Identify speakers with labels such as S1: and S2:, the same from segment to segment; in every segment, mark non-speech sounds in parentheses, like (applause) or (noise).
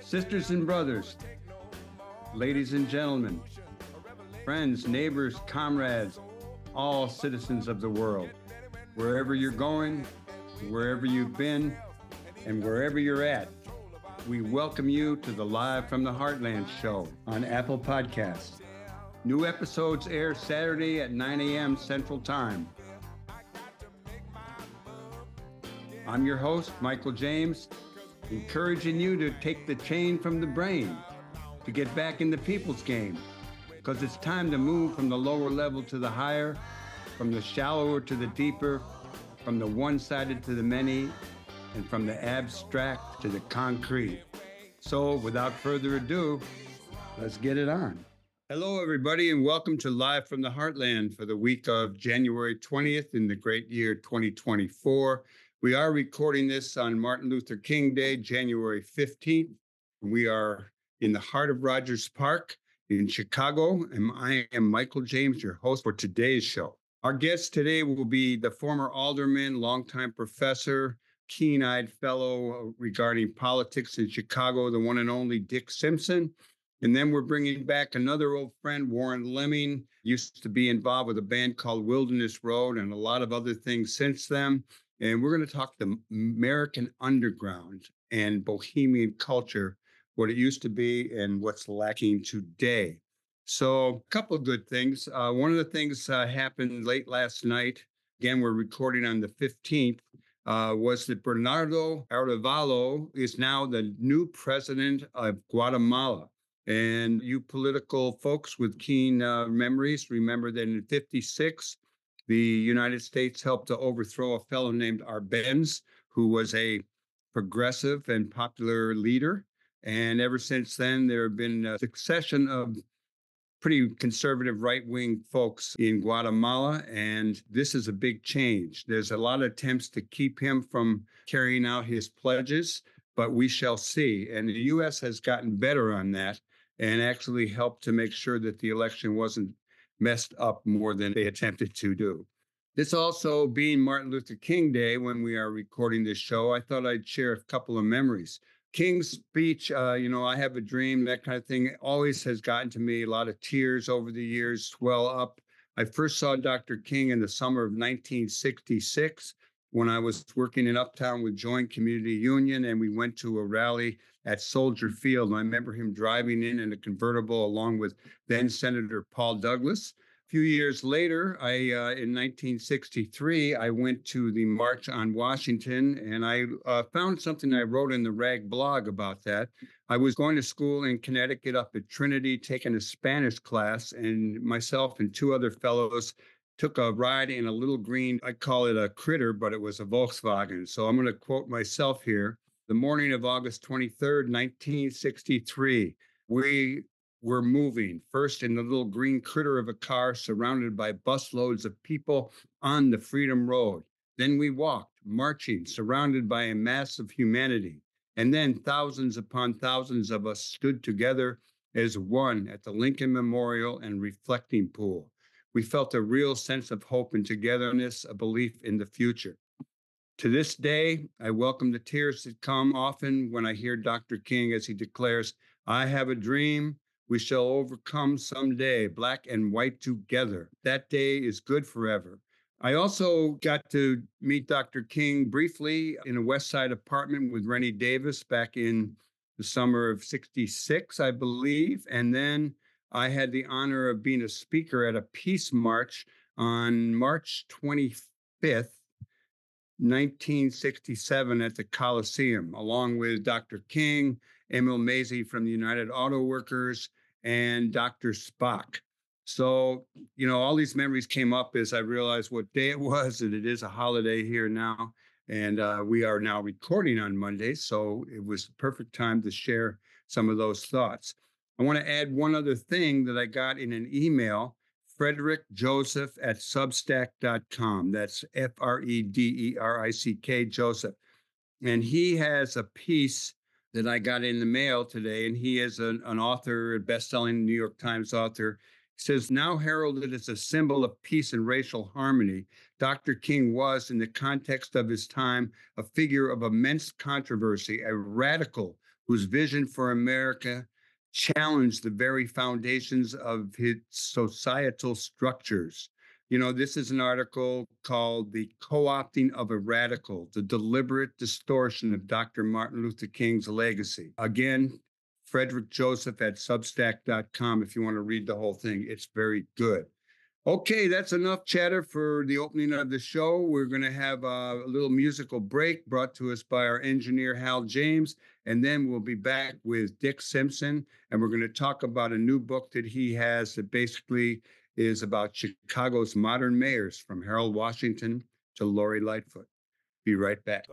S1: Sisters and brothers, ladies and gentlemen, friends, neighbors, comrades, all citizens of the world, wherever you're going, wherever you've been, and wherever you're at, we welcome you to the Live from the Heartland show on Apple Podcasts. New episodes air Saturday at 9 a.m. Central Time. I'm your host, Michael James, encouraging you to take the chain from the brain to get back in the people's game. Because it's time to move from the lower level to the higher, from the shallower to the deeper, from the one sided to the many, and from the abstract to the concrete. So, without further ado, let's get it on. Hello, everybody, and welcome to Live from the Heartland for the week of January 20th in the great year 2024. We are recording this on Martin Luther King Day, January 15th. We are in the heart of Rogers Park in Chicago, and I am Michael James, your host for today's show. Our guest today will be the former alderman, longtime professor, keen eyed fellow uh, regarding politics in Chicago, the one and only Dick Simpson. And then we're bringing back another old friend, Warren Leming, used to be involved with a band called Wilderness Road and a lot of other things since then. And we're going to talk the American underground and bohemian culture, what it used to be and what's lacking today. So, a couple of good things. Uh, one of the things uh, happened late last night. Again, we're recording on the 15th. Uh, was that Bernardo Arevalo is now the new president of Guatemala. And you political folks with keen uh, memories remember that in 56, the United States helped to overthrow a fellow named Arbenz, who was a progressive and popular leader. And ever since then, there have been a succession of pretty conservative right wing folks in Guatemala. And this is a big change. There's a lot of attempts to keep him from carrying out his pledges, but we shall see. And the U.S. has gotten better on that and actually helped to make sure that the election wasn't messed up more than they attempted to do. This also being Martin Luther King Day when we are recording this show, I thought I'd share a couple of memories. King's speech, uh, you know, I have a dream, that kind of thing, always has gotten to me. A lot of tears over the years swell up. I first saw Dr. King in the summer of 1966 when I was working in Uptown with JOIN Community Union, and we went to a rally at Soldier Field. And I remember him driving in in a convertible along with then Senator Paul Douglas. A few years later, I uh, in 1963, I went to the March on Washington, and I uh, found something I wrote in the Rag blog about that. I was going to school in Connecticut up at Trinity, taking a Spanish class, and myself and two other fellows took a ride in a little green, I call it a critter, but it was a Volkswagen. So I'm going to quote myself here. The morning of August 23rd, 1963, we were moving, first in the little green critter of a car surrounded by busloads of people on the Freedom Road. Then we walked, marching, surrounded by a mass of humanity. And then thousands upon thousands of us stood together as one at the Lincoln Memorial and Reflecting Pool. We felt a real sense of hope and togetherness, a belief in the future. To this day, I welcome the tears that come often when I hear Dr. King as he declares, I have a dream we shall overcome someday, black and white together. That day is good forever. I also got to meet Dr. King briefly in a West Side apartment with Rennie Davis back in the summer of 66, I believe. And then I had the honor of being a speaker at a peace march on March 25th, 1967, at the Coliseum, along with Dr. King, Emil Mazey from the United Auto Workers, and Dr. Spock. So, you know, all these memories came up as I realized what day it (laughs) was, and it is a holiday here now. And uh, we are now recording on Monday. So it was the perfect time to share some of those thoughts. I want to add one other thing that I got in an email Frederick Joseph at substack.com. That's F R E D E R I C K Joseph. And he has a piece that I got in the mail today. And he is an, an author, a best-selling New York Times author. says, now heralded as a symbol of peace and racial harmony, Dr. King was, in the context of his time, a figure of immense controversy, a radical whose vision for America challenged the very foundations of his societal structures. You know, this is an article called The Co opting of a Radical, the deliberate distortion of Dr. Martin Luther King's legacy. Again, Frederick Joseph at substack.com if you want to read the whole thing. It's very good. Okay, that's enough chatter for the opening of the show. We're going to have a little musical break brought to us by our engineer, Hal James. And then we'll be back with Dick Simpson. And we're going to talk about a new book that he has that basically is about Chicago's modern mayors from Harold Washington to Lori Lightfoot. Be right back.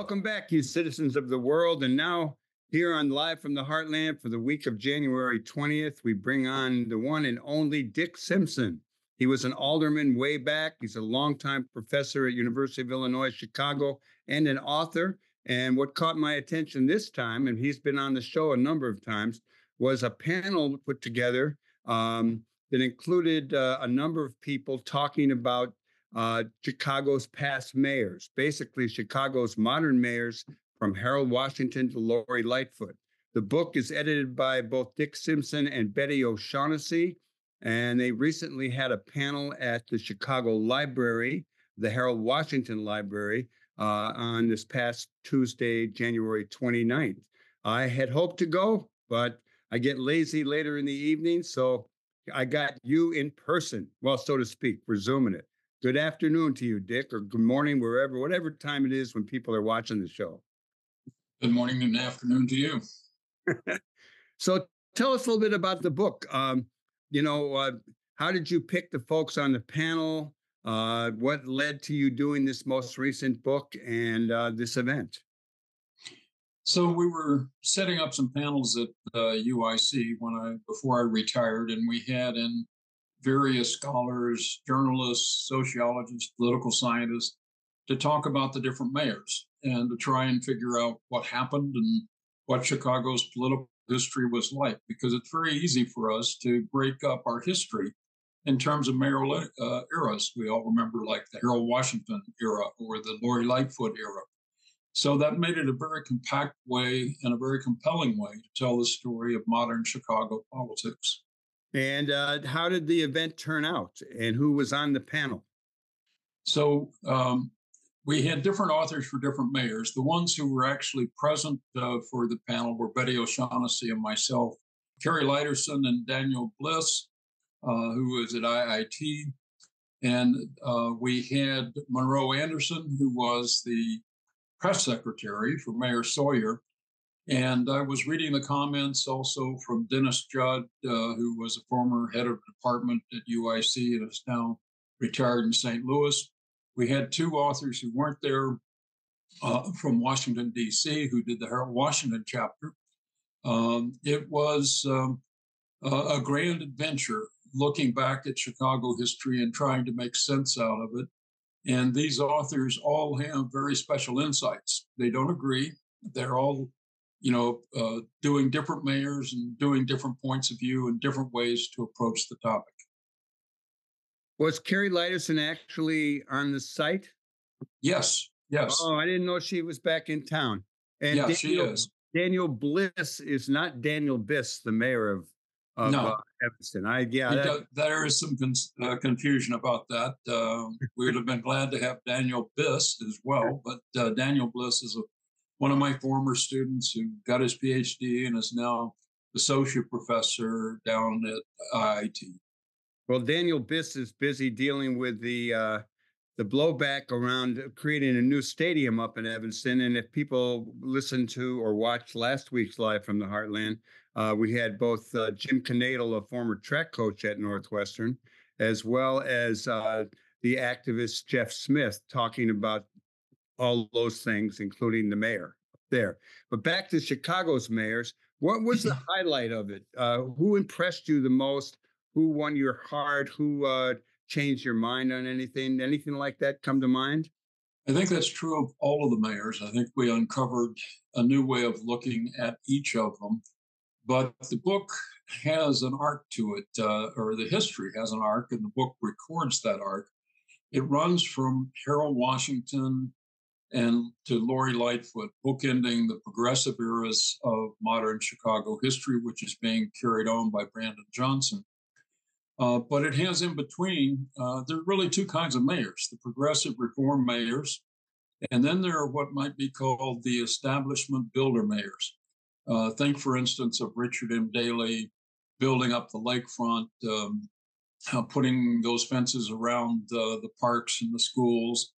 S1: Welcome back, you citizens of the world. And now, here on Live from the Heartland for the week of January 20th, we bring on the one and only Dick Simpson. He was an alderman way back. He's a longtime professor at University of Illinois Chicago and an author. And what caught my attention this time, and he's been on the show a number of times, was a panel put together um, that included uh, a number of people talking about uh, Chicago's past mayors, basically Chicago's modern mayors from Harold Washington to Lori Lightfoot. The book is edited by both Dick Simpson and Betty O'Shaughnessy, and they recently had a panel at the Chicago Library, the Harold Washington Library, uh, on this past Tuesday, January 29th. I had hoped to go, but I get lazy later in the evening, so I got you in person, well, so to speak, resuming it. Good afternoon to you, Dick, or good morning, wherever, whatever time it is when people are watching the show.
S2: Good morning and afternoon to you. (laughs)
S1: so tell us a little bit about the book. Um, you know, uh, how did you pick the folks on the panel? Uh, what led to you doing this most recent book and uh, this event?
S2: So we were setting up some panels at UIC uh, when I before I retired, and we had in various scholars, journalists, sociologists, political scientists to talk about the different mayors and to try and figure out what happened and what Chicago's political history was like, because it's very easy for us to break up our history in terms of mayoral uh, eras. We all remember like the Harold Washington era or the Lori Lightfoot era. So that made it a very compact way and a very compelling way to tell the story of modern Chicago politics.
S1: And uh, how did the event turn out? And who was on the panel?
S2: So um, we had different authors for different mayors. The ones who were actually present uh, for the panel were Betty O'Shaughnessy and myself, Kari Lydersen and Daniel Bliss, uh, who was at IIT. And uh, we had Monroe Anderson, who was the press secretary for Mayor Sawyer. And I was reading the comments also from Dennis Judd, uh, who was a former head of department at UIC and is now retired in St. Louis. We had two authors who weren't there uh, from Washington, D.C., who did the Harold Washington chapter. Um, it was um, a, a grand adventure looking back at Chicago history and trying to make sense out of it. And these authors all have very special insights. They don't agree. They're all you know, uh, doing different mayors and doing different points of view and different ways to approach the topic.
S1: Was Kari Lydersen actually on the site?
S2: Yes, yes.
S1: Oh, I didn't know she was back in town.
S2: And yeah, Daniel, she is.
S1: Daniel Bliss is not Daniel Biss, the mayor of, of no. uh, Evanston. I yeah, that,
S2: there is some uh, confusion about that. Uh, we would have been glad to have Daniel Biss as well, but uh, Daniel Bliss is a one of my former students who got his PhD and is now associate professor down at IIT.
S1: Well, Daniel Biss is busy dealing with the uh, the blowback around creating a new stadium up in Evanston. And if people listened to or watched last week's live from the Heartland, uh, we had both uh, Jim Knadel, a former track coach at Northwestern, as well as uh, the activist Jeff Smith, talking about all those things, including the mayor there. But back to Chicago's mayors, what was the (laughs) highlight of it? Uh, who impressed you the most? Who won your heart? Who uh, changed your mind on anything? Anything like that come to mind?
S2: I think that's true of all of the mayors. I think we uncovered a new way of looking at each of them. But the book has an arc to it, uh, or the history has an arc, and the book records that arc. It runs from Harold Washington and to Lori Lightfoot, bookending the progressive eras of modern Chicago history, which is being carried on by Brandon Johnson. Uh, but it has in between, uh, there are really two kinds of mayors the progressive reform mayors, and then there are what might be called the establishment builder mayors. Uh, think, for instance, of Richard M. Daley building up the lakefront, um, uh, putting those fences around uh, the parks and the schools,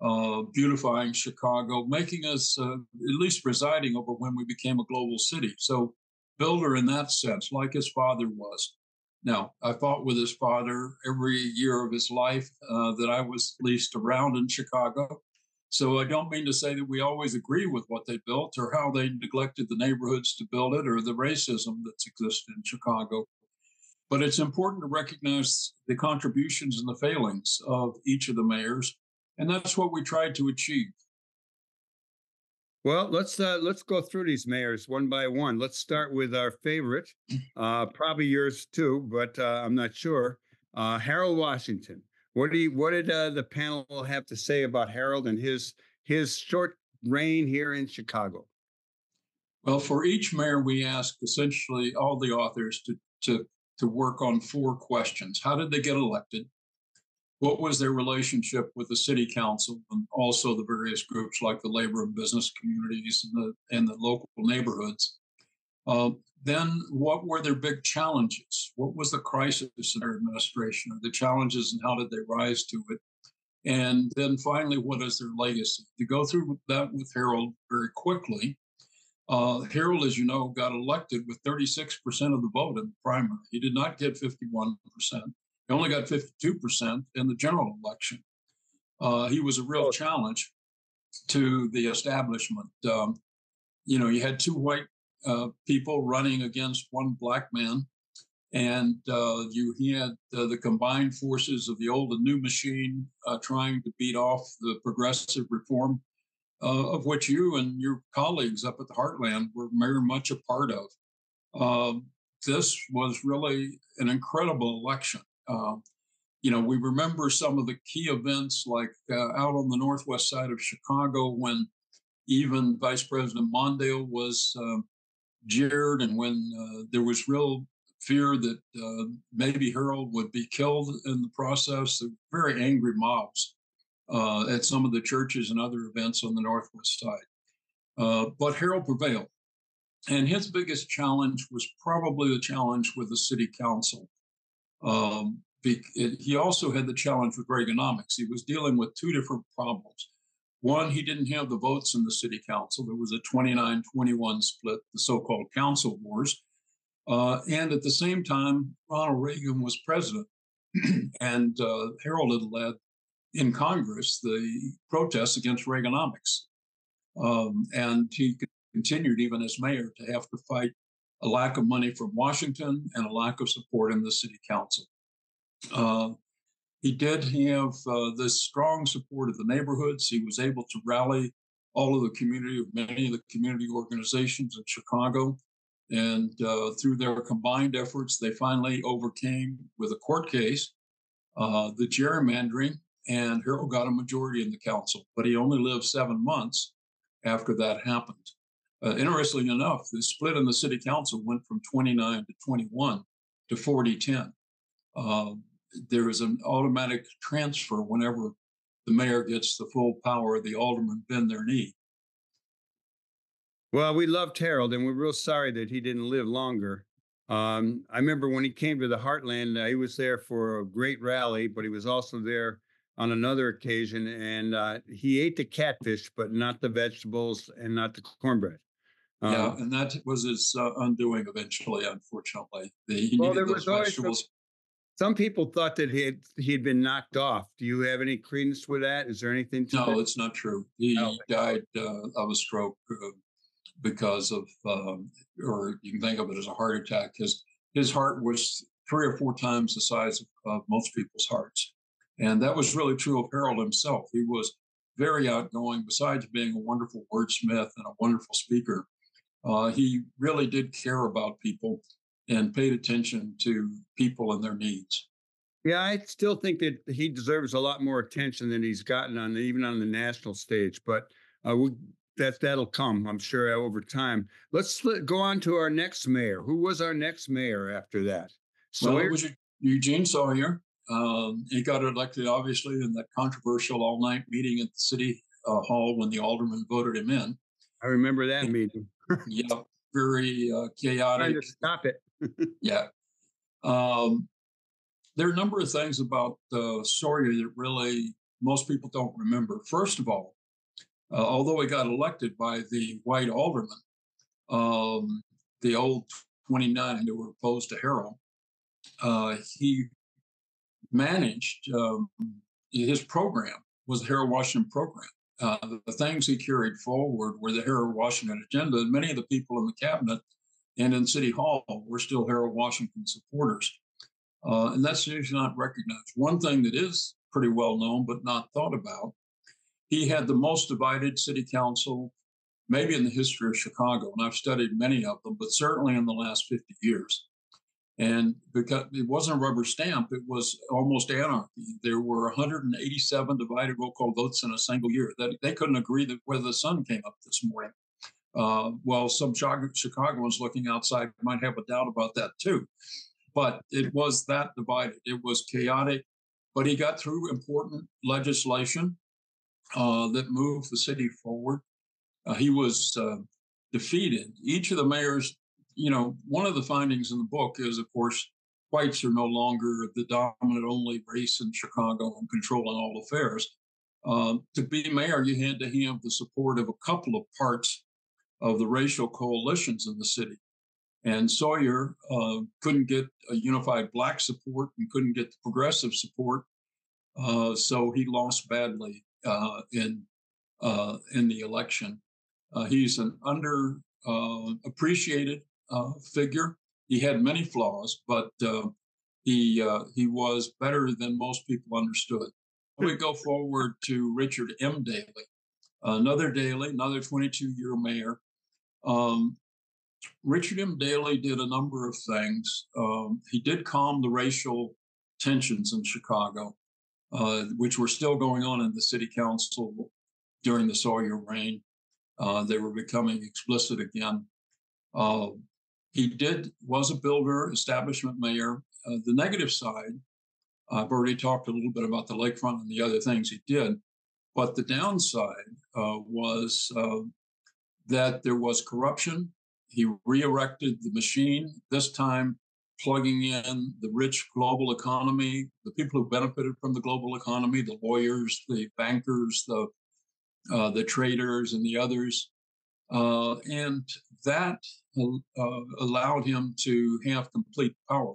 S2: uh, beautifying Chicago, making us uh, at least presiding over when we became a global city. So, builder in that sense, like his father was. Now, I fought with his father every year of his life uh, that I was at least around in Chicago. So I don't mean to say that we always agree with what they built or how they neglected the neighborhoods to build it or the racism that's existed in Chicago. But it's important to recognize the contributions and the failings of each of the mayors. And that's what we tried to achieve.
S1: Well, let's uh, let's go through these mayors one by one. Let's start with our favorite, uh, probably yours too, but uh, I'm not sure. Uh, Harold Washington. What do you, what did uh, the panel have to say about Harold and his his short reign here in Chicago?
S2: Well, for each mayor, we asked essentially all the authors to to to work on four questions. How did they get elected? What was their relationship with the city council and also the various groups like the labor and business communities and the, and the local neighborhoods. Uh, then, what were their big challenges? What was the crisis in their administration, or the challenges, and how did they rise to it? And then finally, what is their legacy? To go through that with Harold very quickly, uh, Harold, as you know, got elected with 36% of the vote in the primary. He did not get 51%. He only got 52% in the general election. Uh, he was a real challenge to the establishment. Um, you know, you had two white uh, people running against one black man, and uh, you had the combined forces of the old and new machine uh, trying to beat off the progressive reform, uh, of which you and your colleagues up at the Heartland were very much a part of. Um, this was really an incredible election. Uh, you know, we remember some of the key events like uh, out on the northwest side of Chicago when even Vice President Mondale was uh, jeered, and when uh, there was real fear that uh, maybe Harold would be killed in the process. Very angry mobs uh, at some of the churches and other events on the northwest side. but Harold prevailed. And his biggest challenge was probably the challenge with the city council. Um, it, he also had the challenge with Reaganomics. He was dealing with two different problems. One, he didn't have the votes in the city council. There was a 29 21 split, the so called council wars. Uh, and at the same time, Ronald Reagan was president. (clears throat) and uh, Harold had led in Congress the protests against Reaganomics. Um, and he continued, even as mayor, to have to fight a lack of money from Washington and a lack of support in the city council. Uh, he did have uh, this strong support of the neighborhoods. He was able to rally all of the community, of many of the community organizations in Chicago. And uh, through their combined efforts, they finally overcame with a court case uh, the gerrymandering, and Harold got a majority in the council. But he only lived seven months after that happened. Uh, interestingly enough, the split in the city council went from 29 to 21 to 40 10. Uh, there is an automatic transfer whenever the mayor gets the full power, the aldermen bend their knee.
S1: Well, we loved Harold, and we're real sorry that he didn't live longer. Um, I remember when he came to the Heartland, uh, he was there for a great rally, but he was also there on another occasion, and uh, he ate the catfish, but not the vegetables and not the cornbread.
S2: Um, yeah, and that was his uh, undoing eventually. Unfortunately, the, he well, needed those vegetables.
S1: Some, some people thought that he had he had been knocked off. Do you have any credence with that? Is there anything?
S2: no, that? it's not true. He oh. died uh, of a stroke uh, because of, um, or you can think of it as a heart attack. His his heart was three or four times the size of, of most people's hearts, and that was really true of Harold himself. He was very outgoing. Besides being a wonderful wordsmith and a wonderful speaker, uh, he really did care about people and paid attention to people and their needs.
S1: Yeah, I still think that he deserves a lot more attention than he's gotten on even on the national stage. But uh, we, that that'll come, I'm sure, over time. Let's go on to our next mayor. Who was our next mayor after that?
S2: So well, it was Eugene Sawyer. Um, he got elected, obviously, in that controversial all-night meeting at the city uh, hall when the aldermen voted him in.
S1: I remember that meeting.
S2: Yeah, very uh, chaotic.
S1: Trying to stop it. (laughs)
S2: yeah. Um, there are a number of things about uh, Sawyer that really most people don't remember. First of all, uh, although he got elected by the white aldermen, um, the old 29 who were opposed to Harold, uh, he managed um, his program was the Harold Washington program. Uh, the, things he carried forward were the Harold Washington agenda. And many of the people in the cabinet and in City Hall were still Harold Washington supporters. Uh, and that's usually not recognized. One thing that is pretty well known but not thought about, he had the most divided city council maybe in the history of Chicago. And I've studied many of them, but certainly in the last 50 years. And because it wasn't a rubber stamp, it was almost anarchy. There were 187 divided roll call votes in a single year. That they couldn't agree that whether the sun came up this morning. Uh, well, some Chicagoans looking outside might have a doubt about that too. But it was that divided. It was chaotic. But he got through important legislation uh, that moved the city forward. Uh, he was uh, defeated. Each of the mayors you know, one of the findings in the book is, of course, whites are no longer the dominant only race in Chicago and controlling all affairs. Uh, to be mayor, you had to have the support of a couple of parts of the racial coalitions in the city. And Sawyer uh, couldn't get a unified black support and couldn't get the progressive support. Uh, so he lost badly uh, in, uh, in the election. Uh, he's an underappreciated uh, figure. He had many flaws, but uh, he uh, he was better than most people understood. We go forward to Richard M. Daley, another Daley, another 22 year mayor. Um, Richard M. Daley did a number of things. Um, he did calm the racial tensions in Chicago, uh, which were still going on in the city council during the Sawyer reign. Uh, they were becoming explicit again. Uh, he did was a builder, establishment mayor. Uh, the negative side, I've already talked a little bit about the lakefront and the other things he did, but the downside uh, was uh, that there was corruption. He re-erected the machine, this time plugging in the rich global economy, the people who benefited from the global economy, the lawyers, the bankers, the uh, the traders, and the others. Uh, and that uh, allowed him to have complete power.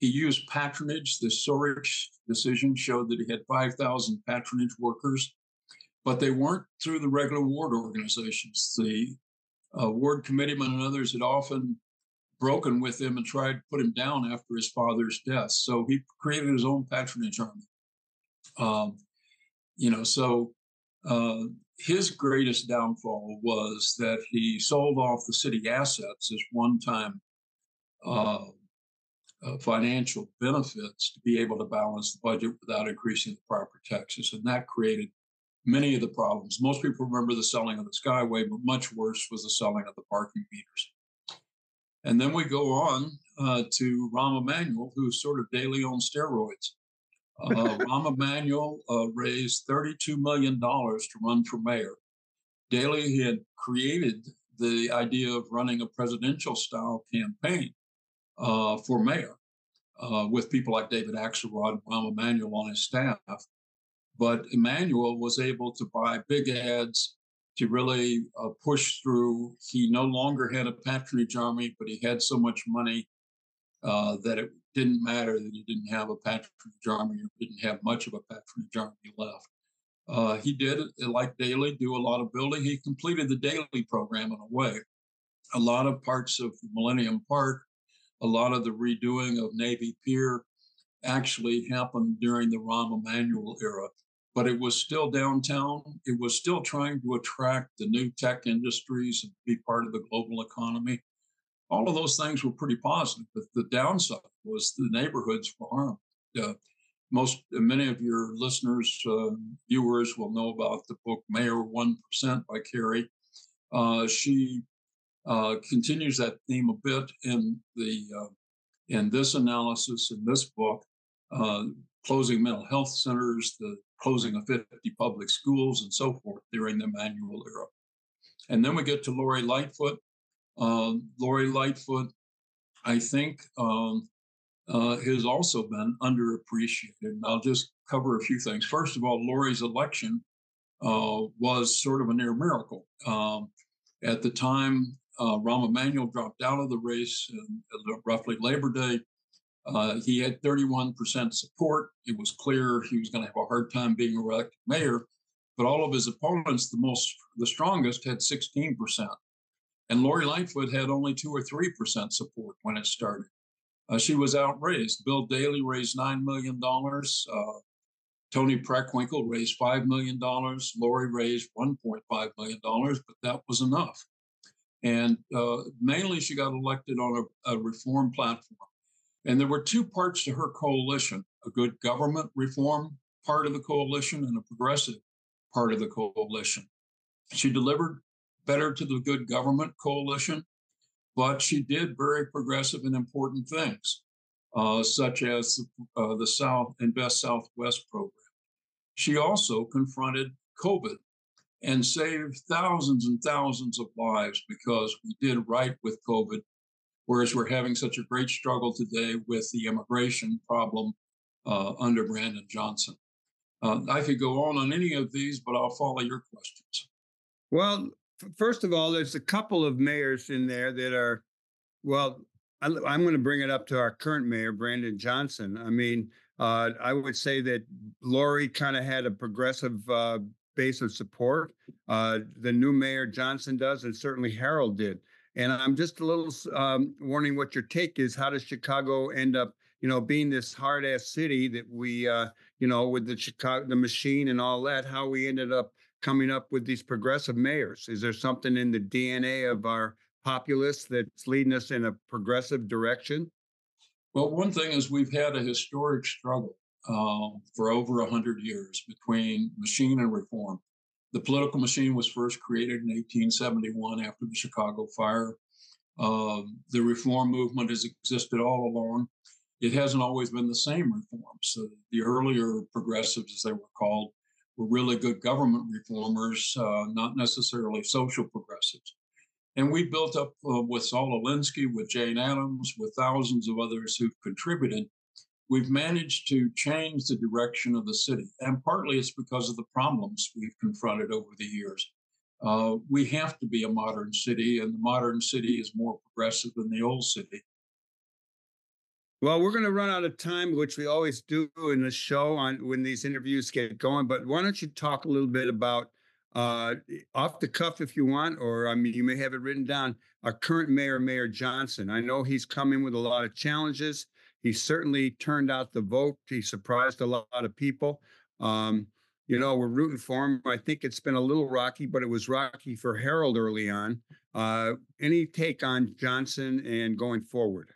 S2: He used patronage. The Sorich decision showed that he had 5,000 patronage workers, but they weren't through the regular ward organizations. The uh, ward committeemen and others had often broken with him and tried to put him down after his father's death. So he created his own patronage army. Um, you know, so uh, his greatest downfall was that he sold off the city assets as one-time uh, uh, financial benefits to be able to balance the budget without increasing the property taxes, and that created many of the problems. Most people remember the selling of the Skyway, but much worse was the selling of the parking meters. And then we go on uh, to Rahm Emanuel, who's sort of Daley on steroids. Uh, (laughs) Rahm Emanuel uh, raised $32 million to run for mayor. Daley had created the idea of running a presidential style campaign uh, for mayor uh, with people like David Axelrod and Rahm Emanuel on his staff. But Emanuel was able to buy big ads to really uh, push through. He no longer had a patronage army, but he had so much money uh, that it didn't matter that he didn't have a patronage army or didn't have much of a patronage army left. Uh, he did, like Daley, do a lot of building. He completed the Daley program in a way. A lot of parts of Millennium Park, a lot of the redoing of Navy Pier actually happened during the Rahm Emanuel era. But it was still downtown. It was still trying to attract the new tech industries and be part of the global economy. All of those things were pretty positive. But the downside was the neighborhoods were harmed. Uh, most many of your listeners uh, viewers will know about the book mayor 1% by Kari uh, she uh, continues that theme a bit in the uh, in this analysis in this book uh, closing mental health centers the closing of 50 public schools and so forth during the Emanuel era and then we get to lori lightfoot uh, lori lightfoot i think um, uh, has also been underappreciated. And I'll just cover a few things. First of all, Lori's election uh, was sort of a near miracle. Um, at the time, uh, Rahm Emanuel dropped out of the race roughly Labor Day. Uh, he had 31% support. It was clear he was going to have a hard time being elected mayor, but all of his opponents, the most, the strongest, had 16%. And Lori Lightfoot had only two or 3% support when it started. Uh, she was outraised. Bill Daley raised $9 million. Uh, Toni Preckwinkle raised $5 million. Lori raised $1.5 million, but that was enough. And uh, mainly she got elected on a, a reform platform. And there were two parts to her coalition a good government reform part of the coalition and a progressive part of the coalition. She delivered better to the good government coalition but she did very progressive and important things, uh, such as uh, the South Invest Southwest program. She also confronted COVID and saved thousands and thousands of lives because we did right with COVID, whereas we're having such a great struggle today with the immigration problem uh, under Brandon Johnson. Uh, I could go on on any of these, but I'll follow your questions.
S1: Well, first of all, there's a couple of mayors in there that are, well, I, am going to bring it up to our current mayor, Brandon Johnson. I mean, uh, I would say that Lori kind of had a progressive uh, base of support. Uh, the new mayor Johnson does, and certainly Harold did. And I'm just a little um, warning what your take is. How does Chicago end up, you know, being this hard ass city that we, uh, you know, with the Chicago, the machine and all that, how we ended up coming up with these progressive mayors? Is there something in the DNA of our populace that's leading us in a progressive direction?
S2: Well, one thing is we've had a historic struggle uh, for over 100 years between machine and reform. The political machine was first created in 1871 after the Chicago fire. Uh, the reform movement has existed all along. It hasn't always been the same reforms. So the earlier progressives, as they were called, were really good government reformers, uh, not necessarily social progressives. And we built up uh, with Saul Alinsky, with Jane Addams, with thousands of others who've contributed. We've managed to change the direction of the city. And partly it's because of the problems we've confronted over the years. Uh, we have to be a modern city, and the modern city is more progressive than the old city.
S1: Well, we're going to run out of time, which we always do in the show on when these interviews get going. But why don't you talk a little bit about uh, off the cuff if you want, or I mean, you may have it written down. Our current mayor, Mayor Johnson. I know he's coming with a lot of challenges. He certainly turned out the vote. He surprised a lot of people. Um, you know, we're rooting for him. I think it's been a little rocky, but it was rocky for Harold early on. Uh, any take on Johnson and going forward?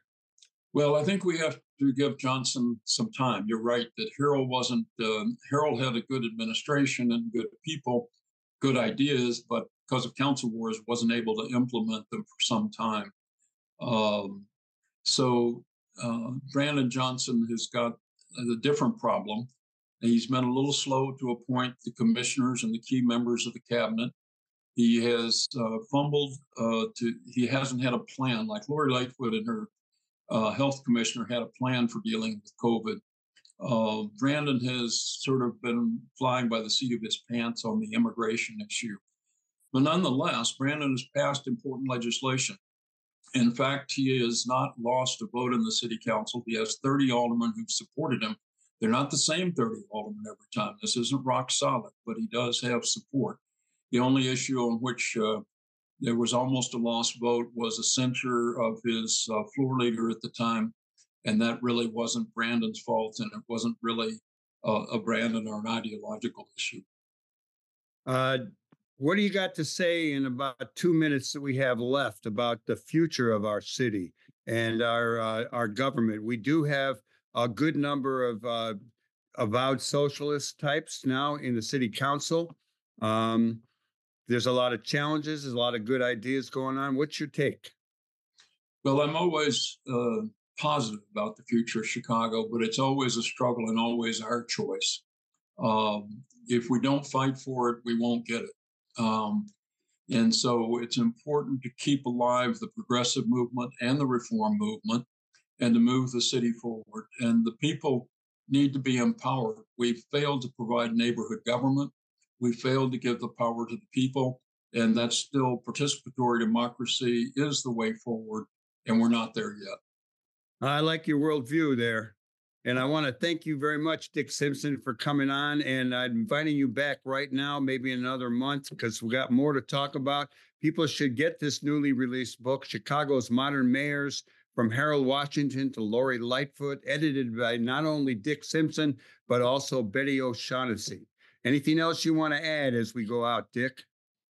S2: Well, I think we have to give Johnson some time. You're right that Harold wasn't, um, Harold had a good administration and good people, good ideas, but because of council wars, wasn't able to implement them for some time. Um, so uh, Brandon Johnson has got a different problem. He's been a little slow to appoint the commissioners and the key members of the cabinet. He has uh, fumbled uh, to, he hasn't had a plan like Lori Lightfoot and her uh, health commissioner had a plan for dealing with COVID. uh, Brandon has sort of been flying by the seat of his pants on the immigration issue. But nonetheless, Brandon has passed important legislation. In fact, he has not lost a vote in the city council. He has 30 aldermen who've supported him. They're not the same 30 aldermen every time. This isn't rock solid, but he does have support. The only issue on which uh, there was almost a lost vote was a censure of his uh, floor leader at the time, and that really wasn't Brandon's fault, and it wasn't really uh, a Brandon or an ideological issue.
S1: Uh, what do you got to say in about two minutes that we have left about the future of our city and our uh, our government? We do have a good number of uh, avowed socialist types now in the city council. Um, there's a lot of challenges, there's a lot of good ideas going on. What's your take?
S2: Well, I'm always uh, positive about the future of Chicago, but it's always a struggle and always our choice. Um, if we don't fight for it, we won't get it. Um, and so it's important to keep alive the progressive movement and the reform movement and to move the city forward. And the people need to be empowered. We've failed to provide neighborhood government. We failed to give the power to the people. And that's still participatory democracy is the way forward. And we're not there yet.
S1: I like your worldview there. And I want to thank you very much, Dick Simpson, for coming on. And I'm inviting you back right now, maybe another month, because we got more to talk about. People should get this newly released book, Chicago's Modern Mayors From Harold Washington to Lori Lightfoot, edited by not only Dick Simpson, but also Betty O'Shaughnessy. Anything else you want to add as we go out, Dick?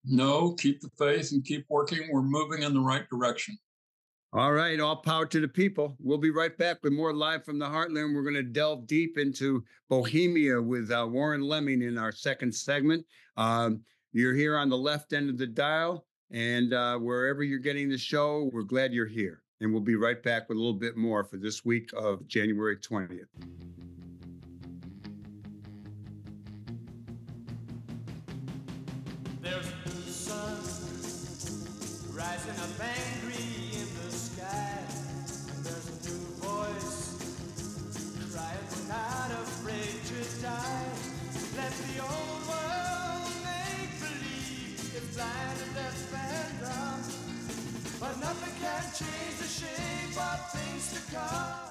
S2: No, keep the faith and keep working. We're moving in the right direction.
S1: All right, all power to the people. We'll be right back with more live from the Heartland. We're going to delve deep into Bohemia with uh, Warren Leming in our second segment. Um, you're here on the left end of the dial, and uh, wherever you're getting the show, we're glad you're here. And we'll be right back with a little bit more for this week of January 20th. Rising up angry not afraid to die. Let the old world make believe it's blind and deaf and dumb. But nothing can change the shape of things to come.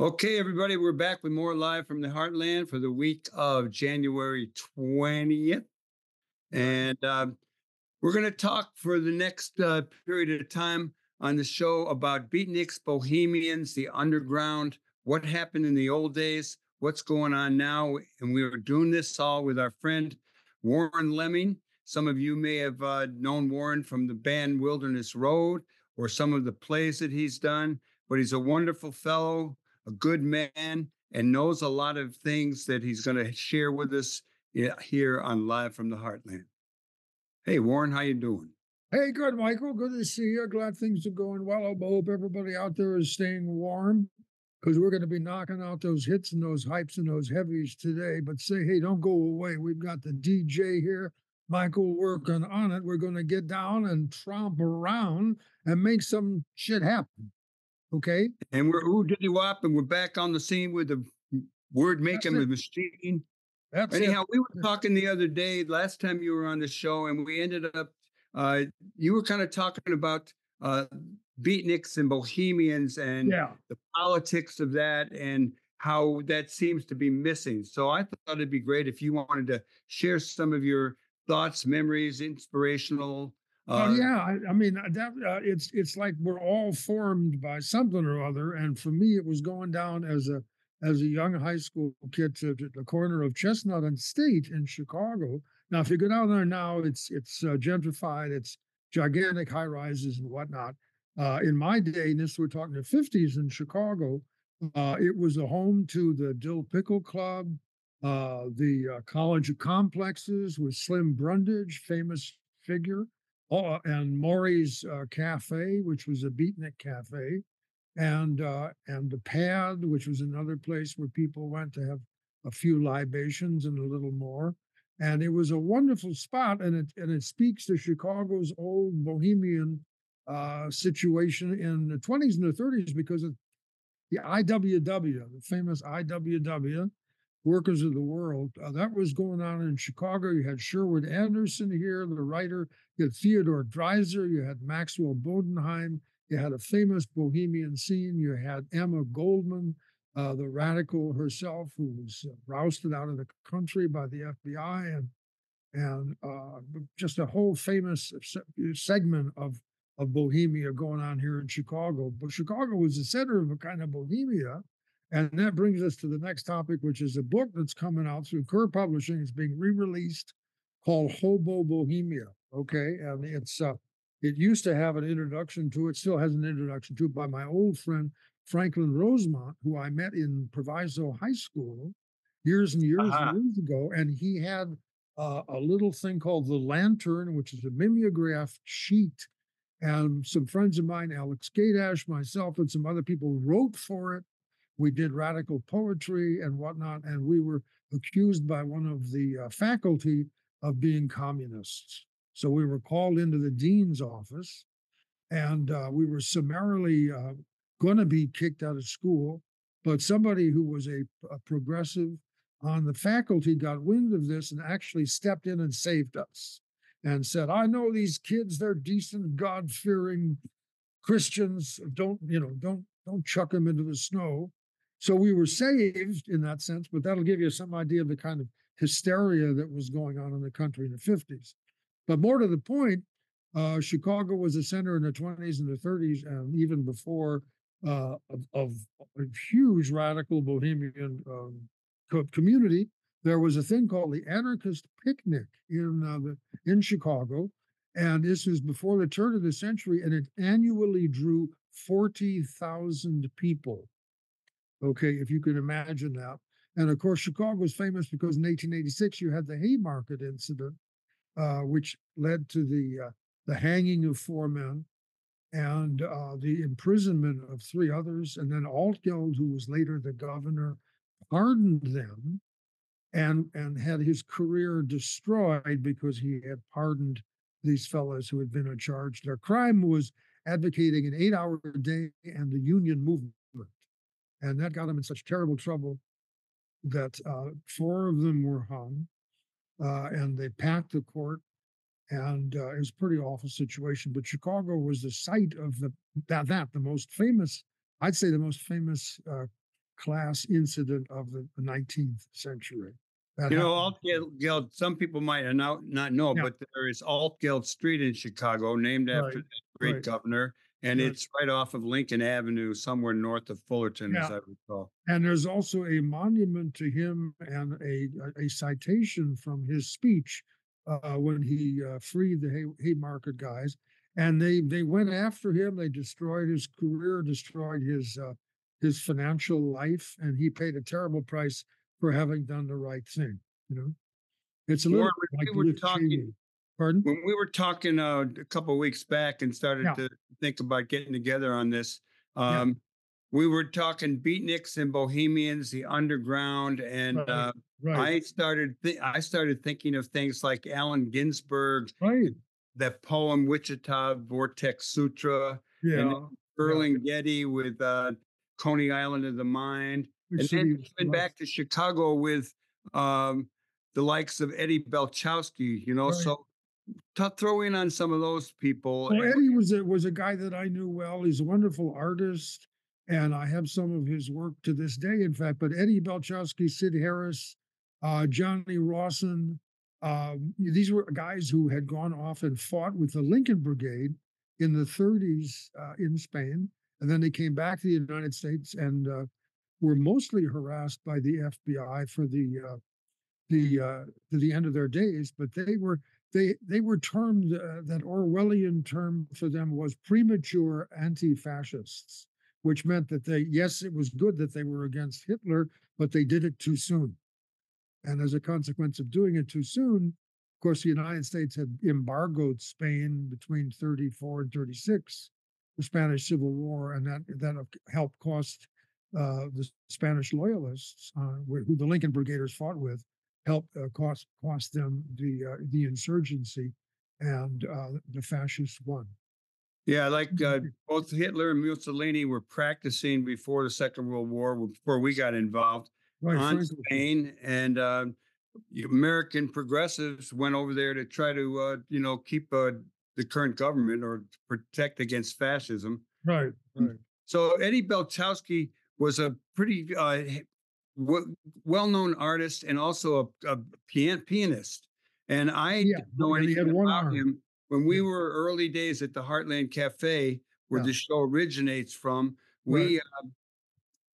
S1: Okay, everybody, we're back with more live from the Heartland for the week of January 20th. And um, we're going to talk for the next uh, period of time on the show about beatniks, bohemians, the underground what happened in the old days, what's going on now. And we were doing this all with our friend Warren Leming. Some of you may have uh, known Warren from the band Wilderness Road or some of the plays that he's done, but he's a wonderful fellow, a good man, and knows a lot of things that he's going to share with us here on Live from the Heartland. Hey, Warren, how you doing?
S3: Hey, good, Michael. Good to see you. Glad things are going well. I hope everybody out there is staying warm because we're going to be knocking out those hits and those hypes and those heavies today. But say, hey, don't go away. We've got the DJ here, Michael working on it. We're going to get down and tromp around and make some shit happen. Okay.
S1: And we're ooh diddy wop, and we're back on the scene with the word making the machine. That's Anyhow, it. we were talking the other day, last time you were on the show, and we ended up. Uh, you were kind of talking about uh, beatniks and bohemians and yeah. the politics of that and how that seems to be missing. So I thought it'd be great if you wanted to share some of your thoughts, memories, inspirational.
S3: Uh, oh yeah, I, I mean uh, that uh, it's it's like we're all formed by something or other, and for me, it was going down as a as a young high school kid to, to the corner of Chestnut and State in Chicago. Now, if you go down there now, it's it's uh, gentrified, it's gigantic high rises and whatnot. Uh, in my day, and this we're talking the 50s in Chicago, uh, it was a home to the Dill Pickle Club, uh, the uh, College of Complexes with Slim Brundage, famous figure, uh, and Maury's Cafe, which was a beatnik cafe, and and the Pad, which was another place where people went to have a few libations and a little more. And it was a wonderful spot, and it and it speaks to Chicago's old bohemian uh, situation in the 20s and the 30s because the IWW, the famous IWW, Workers of the World. Uh, that was going on in Chicago. You had Sherwood Anderson here, the writer. You had Theodore Dreiser. You had Maxwell Bodenheim. You had a famous bohemian scene. You had Emma Goldman, uh, the radical herself, who was uh, rousted out of the country by the FBI, and and uh, just a whole famous segment of of Bohemia going on here in Chicago. But Chicago was the center of a kind of Bohemia. And that brings us to the next topic, which is a book that's coming out through Kerr Publishing. It's being re-released called Hobo Bohemia. Okay. And it's uh it used to have an introduction to it, still has an introduction to it by my old friend Franklin Rosemont, who I met in Proviso High School years and years uh-huh. and years ago. And he had uh, a little thing called the Lantern, which is a mimeograph sheet and some friends of mine, Alex Gadash, myself, and some other people wrote for it. We did radical poetry and whatnot, and we were accused by one of the uh, faculty of being communists. So we were called into the dean's office, and uh, we were summarily uh, going to be kicked out of school. But somebody who was a, a progressive on the faculty got wind of this and actually stepped in and saved us and said, I know these kids, they're decent, God fearing Christians. Don't, you know, don't, don't chuck them into the snow. So we were saved in that sense, but that'll give you some idea of the kind of hysteria that was going on in the country in the 50s. But more to the point, uh, Chicago was a center in the 20s and the 30s, and even before uh, of, of, a huge radical bohemian um, co- community there was a thing called the Anarchist Picnic in uh, the, in Chicago, and this was before the turn of the century, and it annually drew forty thousand people. Okay, if you can imagine that. And of course, Chicago was famous because in 1886 you had the Haymarket incident, uh, which led to the uh, the hanging of four men and uh, the imprisonment of three others. And then Altgeld, who was later the governor, pardoned them and and had his career destroyed because he had pardoned these fellows who had been charged. Their crime was advocating an eight-hour day and the union movement, and that got them in such terrible trouble that uh, four of them were hung, uh, and they packed the court, and uh, it was a pretty awful situation. But Chicago was the site of the that that the most famous, I'd say, the most famous uh, class incident of the 19th century.
S1: That you know, Altgeld, some people might not, not know, yeah. but there is Altgeld Street in Chicago, named after right. the great right. governor. And it's right off of Lincoln Avenue, somewhere north of Fullerton, yeah. as I recall.
S3: And there's also a monument to him and a, a, citation from his speech uh, when he uh, freed the Hay, Haymarket guys. And they they went after him. They destroyed his career, destroyed his uh, his financial life, and he paid a terrible price for having done the right thing. You know, it's a little like
S1: we were talking. Pardon? When we were talking uh, a couple weeks back and started yeah. to think about getting together on this, um, yeah. we were talking beatniks and bohemians, the underground, and right. Uh, right. I started th- I started thinking of things like Allen Ginsberg,
S3: right.
S1: that poem Wichita Vortex Sutra,
S3: yeah. and
S1: Ferlinghetti with uh, Coney Island of the Mind, and then even back to Chicago with um, the likes of Eddie Balchowsky, You know, right. so t- throw in on some of those people.
S3: Well, Eddie was a, was a guy that I knew well. He's a wonderful artist, and I have some of his work to this day. In fact, but Eddie Balchowsky, Sid Harris, uh, Johnny Rawson. Um, these were guys who had gone off and fought with the Lincoln Brigade in the 30s uh, in Spain and then they came back to the United States and uh, were mostly harassed by the FBI for the uh, the uh, to the end of their days. But they were they they were termed uh, that Orwellian term for them was premature anti-fascists, which meant that they yes it was good that they were against Hitler, but they did it too soon. And as a consequence of doing it too soon, of course, the United States had embargoed Spain between 34 and 36 the Spanish Civil War, and that that helped cost uh, the Spanish loyalists, uh, who the Lincoln Brigaders fought with, helped uh, cost cost them the uh, the insurgency, and uh, the fascists won.
S1: Yeah, like uh, both Hitler and Mussolini were practicing before the Second World War, before we got involved
S3: Right,
S1: on
S3: Franco.
S1: Spain, and uh, American progressives went over there to try to, uh, you know, keep uh, the current government or protect against fascism.
S3: Right, right.
S1: So Eddie Balchowsky was a pretty uh, w- well-known artist and also a, a pian- pianist. And I
S3: Yeah,
S1: didn't know
S3: had
S1: anything about
S3: arm.
S1: him when we
S3: Yeah.
S1: were early days at the Heartland Cafe, where
S3: Yeah.
S1: the show originates from. We uh,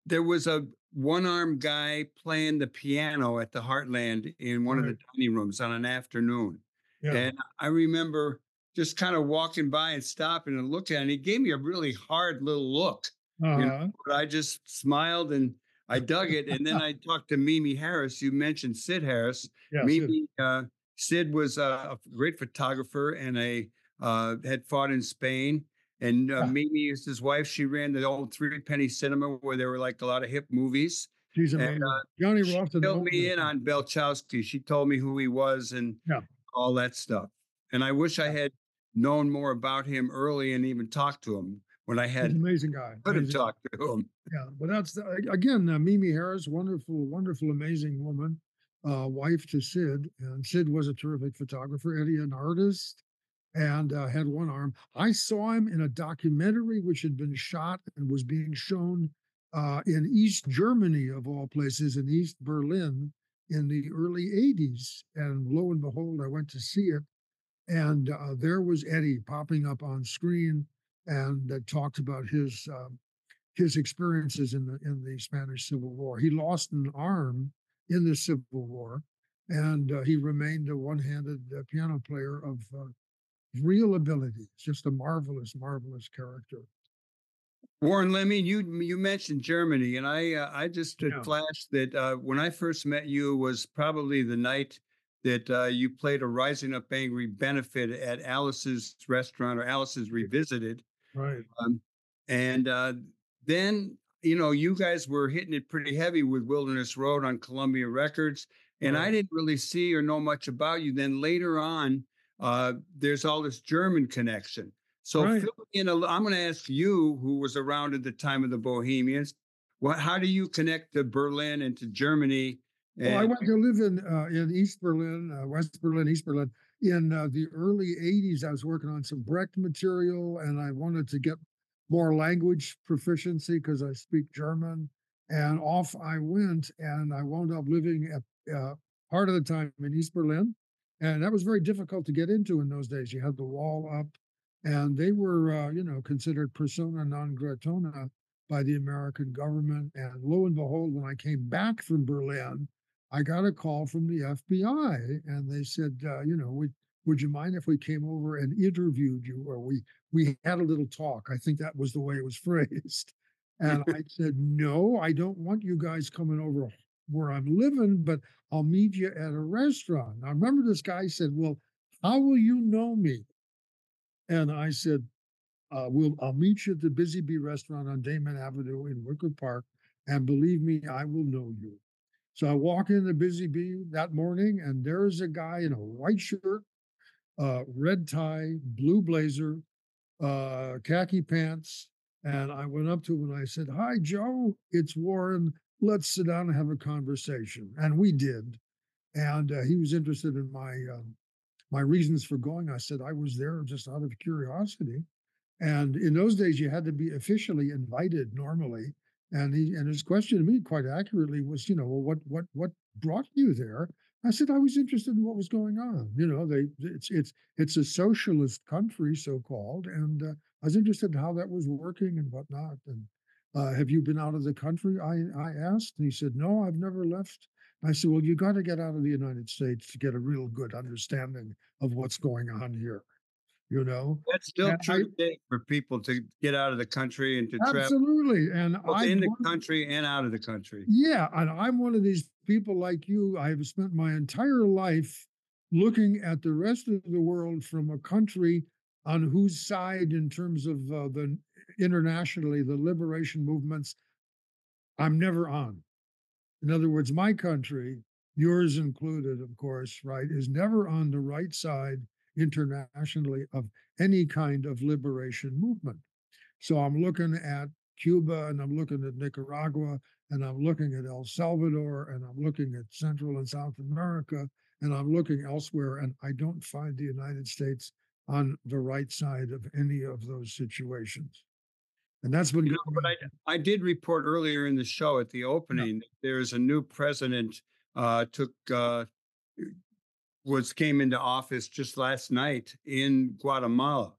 S1: there was a one-armed guy playing the piano at the Heartland in one of the dining rooms on an afternoon. And I remember just kind of walking by and stopping and looking at it. And he gave me a really hard little look you know,
S3: uh-huh.
S1: but I just smiled and I dug it. And then (laughs) I talked to Mimi Harris. You mentioned Sid Harris.
S3: yeah, Sid.
S1: Mimi, uh, Sid was a, great photographer and a uh, had fought in Spain. And uh,
S3: Yeah. (laughs)
S1: Mimi is his wife. She ran the old three penny cinema where there were like a lot of hip movies.
S3: She's
S1: And,
S3: amazing.
S1: uh,
S3: Johnny
S1: She
S3: Roth
S1: filled me in on Balchowsky. She told me who he was and
S3: Yeah.
S1: all that stuff. And I wish I had known more about him early and even talked to him when I
S3: He's
S1: had
S3: an amazing guy.
S1: could have talked to him.
S3: Yeah, but that's the, again uh, Mimi Harris, wonderful, wonderful, amazing woman, uh, wife to Sid, and Sid was a terrific photographer. Eddie, an artist, and uh, had one arm. I saw him in a documentary which had been shot and was being shown uh, in East Germany, of all places, in East Berlin in the early '80s. And lo and behold, I went to see it, and uh, there was Eddie popping up on screen and uh, talked about his. Um, his experiences in the in the Spanish Civil War. He lost an arm in the Civil War, and uh, he remained a one-handed uh, piano player of uh, real ability. Just a marvelous, marvelous character.
S1: Warren Leming, you you mentioned Germany, and I uh, I just
S3: Yeah.
S1: flashed that uh, when I first met you was probably the night that uh, you played a Rising Up Angry benefit at Alice's restaurant or Alice's Revisited,
S3: Right.
S1: and uh, then you know you guys were hitting it pretty heavy with Wilderness Road on Columbia Records, and I didn't really see or know much about you. Then later on, uh, there's all this German connection. So
S3: Right.
S1: fill in a I'm going to ask you, who was around at the time of the Bohemians, what? How do you connect to Berlin and to Germany?
S3: Well, I went to live in uh, in East Berlin, uh, West Berlin, East Berlin. In uh, the early '80s, I was working on some Brecht material, and I wanted to get more language proficiency because I speak German. And off I went, and I wound up living at uh, part of the time in East Berlin, and that was very difficult to get into in those days. You had the wall up, and they were, uh, you know, considered persona non grata by the American government. And lo and behold, when I came back from Berlin, I got a call from the FBI, and they said, uh, you know, would would you mind if we came over and interviewed you, or we we had a little talk? I think that was the way it was (laughs) phrased. And I (laughs) said, no, I don't want you guys coming over where I'm living, but I'll meet you at a restaurant. Now, remember, this guy said, well, how will you know me? And I said, uh, we'll, I'll meet you at the Busy Bee restaurant on Damen Avenue in Wicker Park. And believe me, I will know you. So I walk in the Busy Bee that morning, and there's a guy in a white shirt, uh, red tie, blue blazer, uh, khaki pants. And I went up to him and I said, Hi, Joe, it's Warren. Let's sit down and have a conversation. And we did. And uh, he was interested in my um, my reasons for going. I said I was there just out of curiosity. And in those days, you had to be officially invited normally. And he and his question to me quite accurately was, you know, well, what what what brought you there? I said I was interested in what was going on. You know, they it's it's it's a socialist country, so called, and uh, I was interested in how that was working and whatnot. And uh, have you been out of the country? I I asked, and he said, no, I've never left. I said, well, you got to get out of the United States to get a real good understanding of what's going on here. You know,
S1: That's still
S3: And I-
S1: true today for people to get out of the country and to travel
S3: absolutely. And
S1: both
S3: I
S1: in the country and out of the country.
S3: Yeah, and I'm one of these people like you. I have spent my entire life looking at the rest of the world from a country on whose side, in terms of uh, the internationally, the liberation movements, I'm never on. In other words, my country, yours included, of course, right, is never on the right side internationally of any kind of liberation movement. So I'm looking at Cuba and I'm looking at Nicaragua and I'm looking at El Salvador and I'm looking at Central and South America and I'm looking elsewhere and I don't find the United States on the right side of any of those situations. And that's been
S1: You know, but I, I did report earlier in the show at the opening, that there's a new president, uh, took, uh, was, came into office just last night in Guatemala.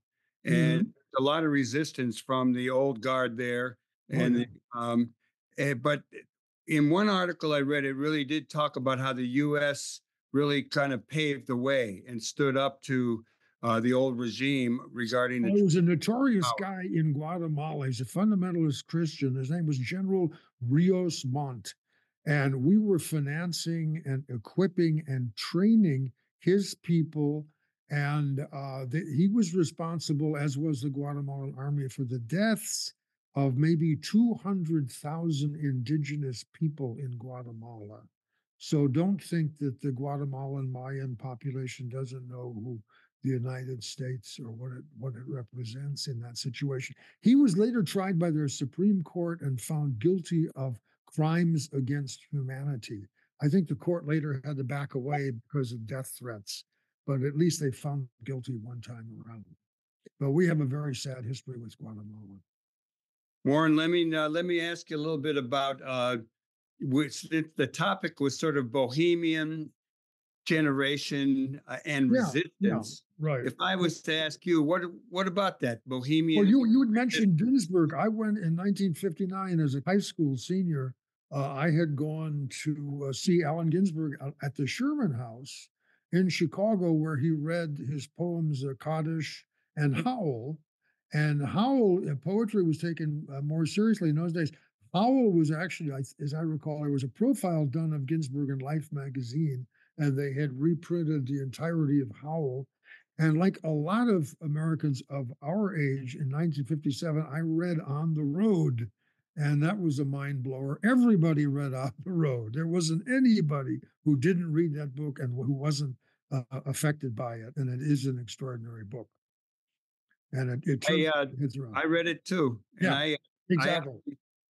S1: And a lot of resistance from the old guard there.
S3: Oh,
S1: And, um, eh, but in one article I read, it really did talk about how the US really kind of paved the way and stood up to, uh, the old regime regarding
S3: Well,
S1: the
S3: There was a notorious guy in Guatemala. He's a fundamentalist Christian. His name was General Rios Montt. And we were financing and equipping and training his people. And uh, the, he was responsible, as was the Guatemalan army, for the deaths of maybe 200,000 indigenous people in Guatemala. So don't think that the Guatemalan Mayan population doesn't know who the United States or what it what it represents in that situation. He was later tried by their Supreme Court and found guilty of crimes against humanity. I think the court later had to back away because of death threats, but at least they found guilty one time around. But we have a very sad history with Guatemala.
S1: Warren, let me uh, let me ask you a little bit about uh, which the, topic was sort of bohemian generation uh, and
S3: Yeah,
S1: resistance.
S3: Right.
S1: If I was to ask you, what what about that bohemian?
S3: Well, you you had mentioned Ginsberg. I went in 1959 as a high school senior. Uh, I had gone to uh, see Allen Ginsberg at- the Sherman House in Chicago, where he read his poems uh, Kaddish and Howl. And Howl uh, poetry was taken uh, more seriously in those days. Howl was actually, as I recall, there was a profile done of Ginsberg in Life magazine, and they had reprinted the entirety of Howl. And like a lot of Americans of our age in 1957, I read On the Road, and that was a mind blower. Everybody read On the Road. There wasn't anybody who didn't read that book and who wasn't uh, affected by it. And it is an extraordinary book. And it, it
S1: I, uh. I read it too, and
S3: Yeah,
S1: I
S3: exactly.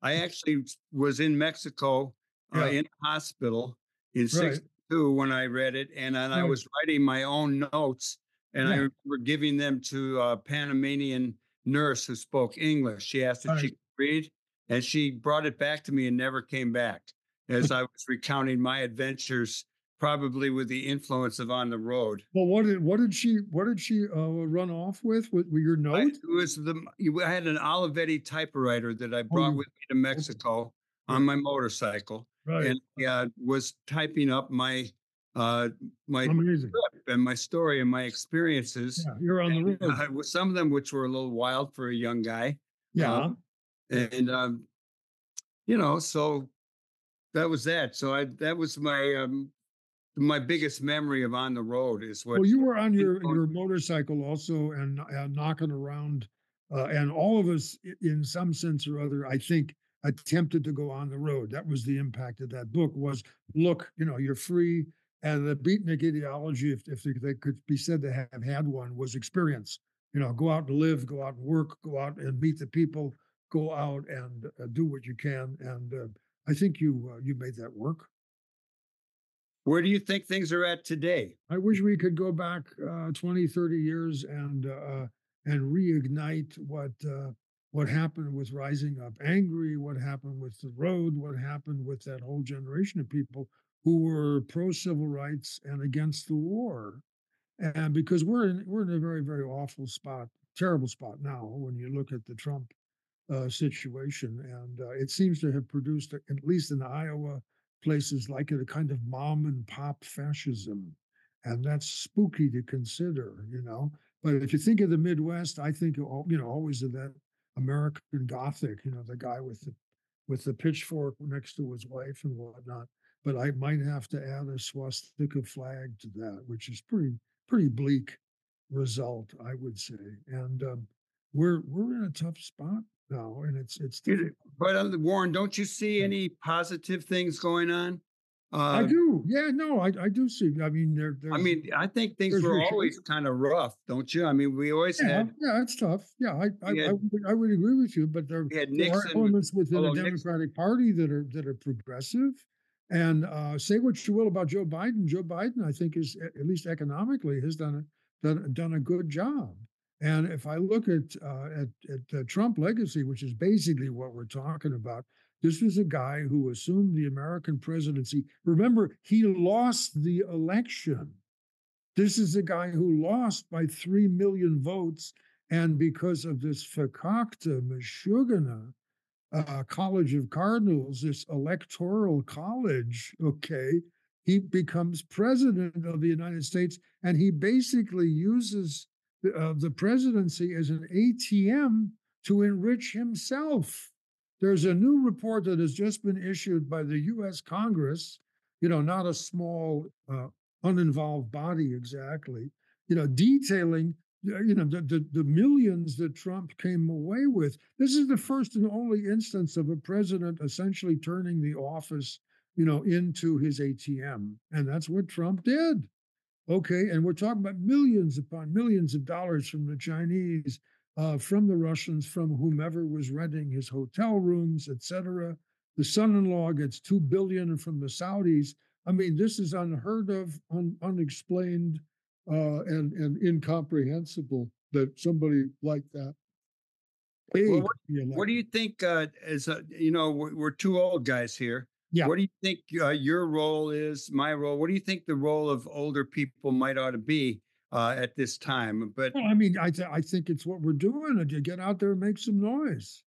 S1: I, I actually was in Mexico uh,
S3: Yeah.
S1: in a hospital in
S3: Right.
S1: '62 when I read it, and then I was writing my own notes, and I
S3: Yeah.
S1: remember giving them to a Panamanian nurse who spoke English. She asked if she could read, and she brought it back to me and never came back as I was recounting my adventures, probably with the influence of On the Road.
S3: Well, what did what did she what did she uh, run off with? With, with your
S1: I,
S3: note?
S1: it was the I had an Olivetti typewriter that I brought
S3: you-
S1: with me to Mexico on my motorcycle,
S3: Right.
S1: and uh, was typing up my uh, my
S3: Amazing.
S1: trip and my story and my experiences.
S3: Yeah, you're on the
S1: And,
S3: road.
S1: uh, some of them which were a little wild for a young guy,
S3: yeah.
S1: And um, you know, so that was that. So I that was my um, my biggest memory of on the road is what
S3: Well, you were on your your motorcycle also and, and knocking around, uh, and all of us, in some sense or other, I think, attempted to go on the road. That was the impact of that book. Was look, you know, you're free, and the beatnik ideology, if if they, they could be said to have had one, was experience. You know, go out and live, go out and work, go out and meet the people, go out and uh, do what you can, and uh, I think you uh, you made that work.
S1: Where do you think things are at today?
S3: I wish we could go back uh, 20, 30 years and uh, and reignite what uh, what happened with rising up angry, what happened with the road, what happened with that whole generation of people who were pro civil rights and against the war. And because we're in we're in a very very awful spot, terrible spot now when you look at the Trump uh, situation, and uh, it seems to have produced, at least in Iowa, places like it, a kind of mom and pop fascism. And that's spooky to consider, you know. But if you think of the Midwest, I think, you know, always of that American Gothic, you know, the guy with the with the pitchfork next to his wife and whatnot. But I might have to add a swastika flag to that, which is pretty pretty bleak result, I would say. And um, we're we're in a tough spot now, and it's it's.
S1: But Warren, don't you see any positive things going on?
S3: I
S1: Uh,
S3: do. Yeah, no, I, I do see. I mean, there,
S1: I mean, I think things were always kind of rough, don't you? I mean, we always
S3: Yeah,
S1: had,
S3: yeah, it's tough. Yeah, I, I,
S1: We
S3: I,
S1: had-
S3: would, I would agree with you, but there,
S1: had
S3: there are elements within the
S1: although Nixon-
S3: Democratic Party that are that are progressive. And uh, say what you will about Joe Biden, Joe Biden, I think, is at least economically has done a done, done a good job. And if I look at uh, at at the Trump legacy, which is basically what we're talking about, this was a guy who assumed the American presidency. Remember, he lost the election. This is a guy who lost by three million votes, and because of this fakakta mashugana, uh, College of Cardinals, this electoral college, okay, he becomes president of the United States, and he basically uses the, uh, the presidency as an ATM to enrich himself. There's a new report that has just been issued by the U.S. Congress, you know, not a small, uh, uninvolved body exactly, you know, detailing uh, you know the, the the millions that Trump came away with. This is the first and only instance of a president essentially turning the office, you know, into his ATM, and that's what Trump did. Okay, and we're talking about millions upon millions of dollars from the Chinese, uh, from the Russians, from whomever was renting his hotel rooms, etc. The son-in-law gets two billion from the Saudis. I mean, this is unheard of, un, unexplained, uh, and and incomprehensible that somebody like that.
S1: Well,
S3: be
S1: What do you think, uh, as a, you know, we're, we're two old guys here.
S3: Yeah.
S1: What do you think uh, your role is, my role? What do you think the role of older people might ought to be uh, at this time? But
S3: Well, I mean, I th- I think it's what we're doing. You get out there and make some noise.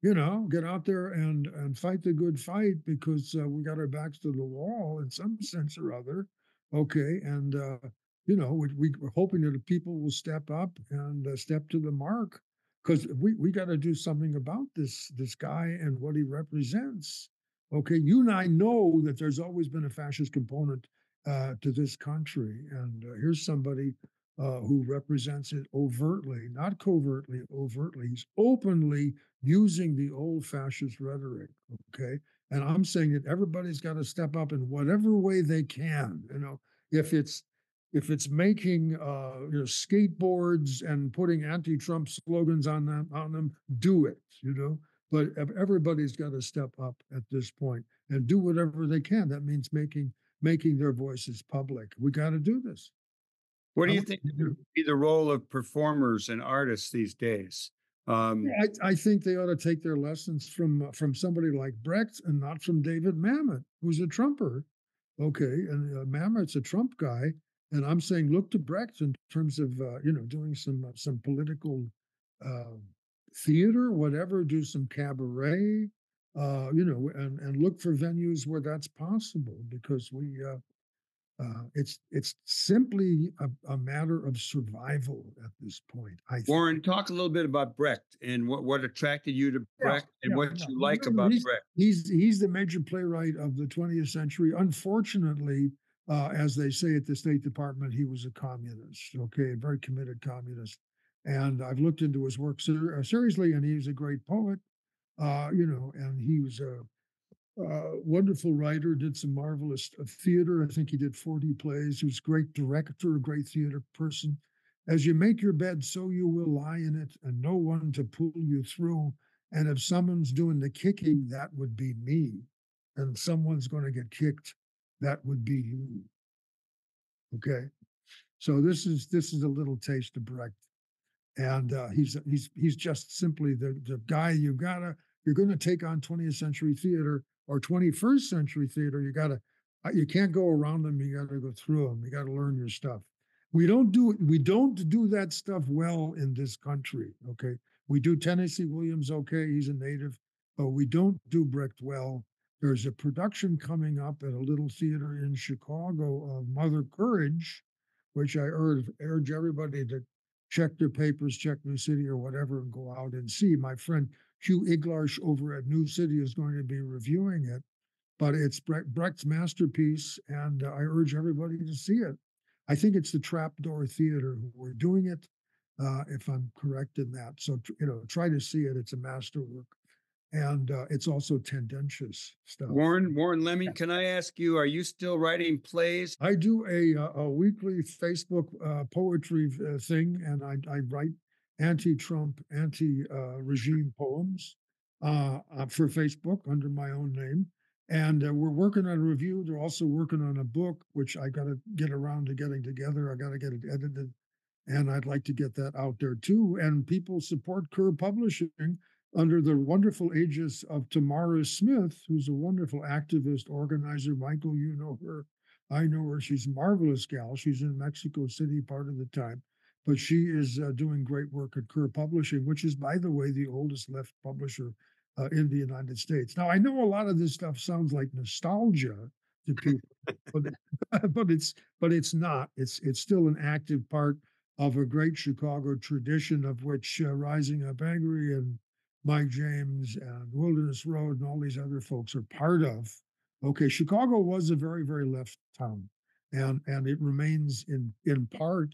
S3: You know, get out there and and fight the good fight because uh, we got our backs to the wall in some sense or other. Okay, and uh, you know, we, we we're hoping that the people will step up and uh, step to the mark because we we got to do something about this this guy and what he represents. Okay, you and I know that there's always been a fascist component uh, to this country, and uh, here's somebody uh, who represents it overtly, not covertly, overtly. He's openly using the old fascist rhetoric. Okay. And I'm saying that everybody's got to step up in whatever way they can. You know, if it's if it's making uh, you know skateboards and putting anti-Trump slogans on them on them, do it. You know, but everybody's got to step up at this point and do whatever they can. That means making making their voices public. We got to do this.
S1: what do you think would be the role of performers and artists these days? Um,
S3: I, I think they ought to take their lessons from uh, from somebody like Brecht and not from David Mamet, who's a Trumper. Okay, and uh, Mamet's a Trump guy, and I'm saying look to Brecht in terms of uh, you know doing some uh, some political uh, theater, whatever, do some cabaret, uh, you know, and and look for venues where that's possible because we. Uh, uh, it's it's simply a, a matter of survival at this point. I think.
S1: Warren, talk a little bit about Brecht and what, what attracted you to
S3: Yeah,
S1: Brecht and
S3: yeah,
S1: what
S3: yeah.
S1: you like
S3: Remember,
S1: about
S3: he's-
S1: Brecht.
S3: He's he's the major playwright of the 20th century. Unfortunately, uh, as they say at the State Department, he was a communist. Okay, a very committed communist. And I've looked into his work ser- uh, seriously, and he's a great poet. Uh, you know, and he was a, a wonderful writer. Did some marvelous uh, theater. I think he did 40 plays. He was a great director, a great theater person. As you make your bed, so you will lie in it, and no one to pull you through. And if someone's doing the kicking, that would be me. And someone's going to get kicked, that would be you. Okay. So this is this is a little taste of Brecht. And uh, he's he's he's just simply the the guy you gotta you're going to take on 20th century theater or 21st century theater. You gotta uh, you can't go around them. You got to go through them. You got to learn your stuff. We don't do we don't do that stuff well in this country. Okay, we do Tennessee Williams okay. He's a native, but we don't do Brecht well. There's a production coming up at a little theater in Chicago of Mother Courage, which I urge, urge everybody to check their papers, check New City or whatever, and go out and see. My friend Hugh Iglarsh over at New City is going to be reviewing it, but it's Brecht, Brecht's masterpiece, and uh, I urge everybody to see it. I think it's the Trapdoor Theater who were doing it, uh, if I'm correct in that. So you know, try to see it. It's a masterwork, and uh, it's also tendentious stuff.
S1: Warren Warren Leming, can I ask you, are you still writing plays?
S3: I do a a weekly Facebook uh, poetry uh, thing, and I, I write anti-Trump, anti-regime poems uh, uh, for Facebook under my own name. And uh, we're working on a review. They're also working on a book, which I got to get around to getting together. I got to get it edited, and I'd like to get that out there too. And people support Kerr Publishing under the wonderful aegis of Tamara Smith, who's a wonderful activist organizer. Michael, you know her. I know her. She's a marvelous gal. She's in Mexico City part of the time, but she is uh, doing great work at Kerr Publishing, which is, by the way, the oldest left publisher uh, in the United States. Now, I know a lot of this stuff sounds like nostalgia to (laughs) people, but, (laughs) but it's but it's not. It's it's still an active part of a great Chicago tradition of which uh, Rising Up Angry and Mike James and Wilderness Road and all these other folks are part of. Okay, Chicago was a very very left town, and and it remains in in part,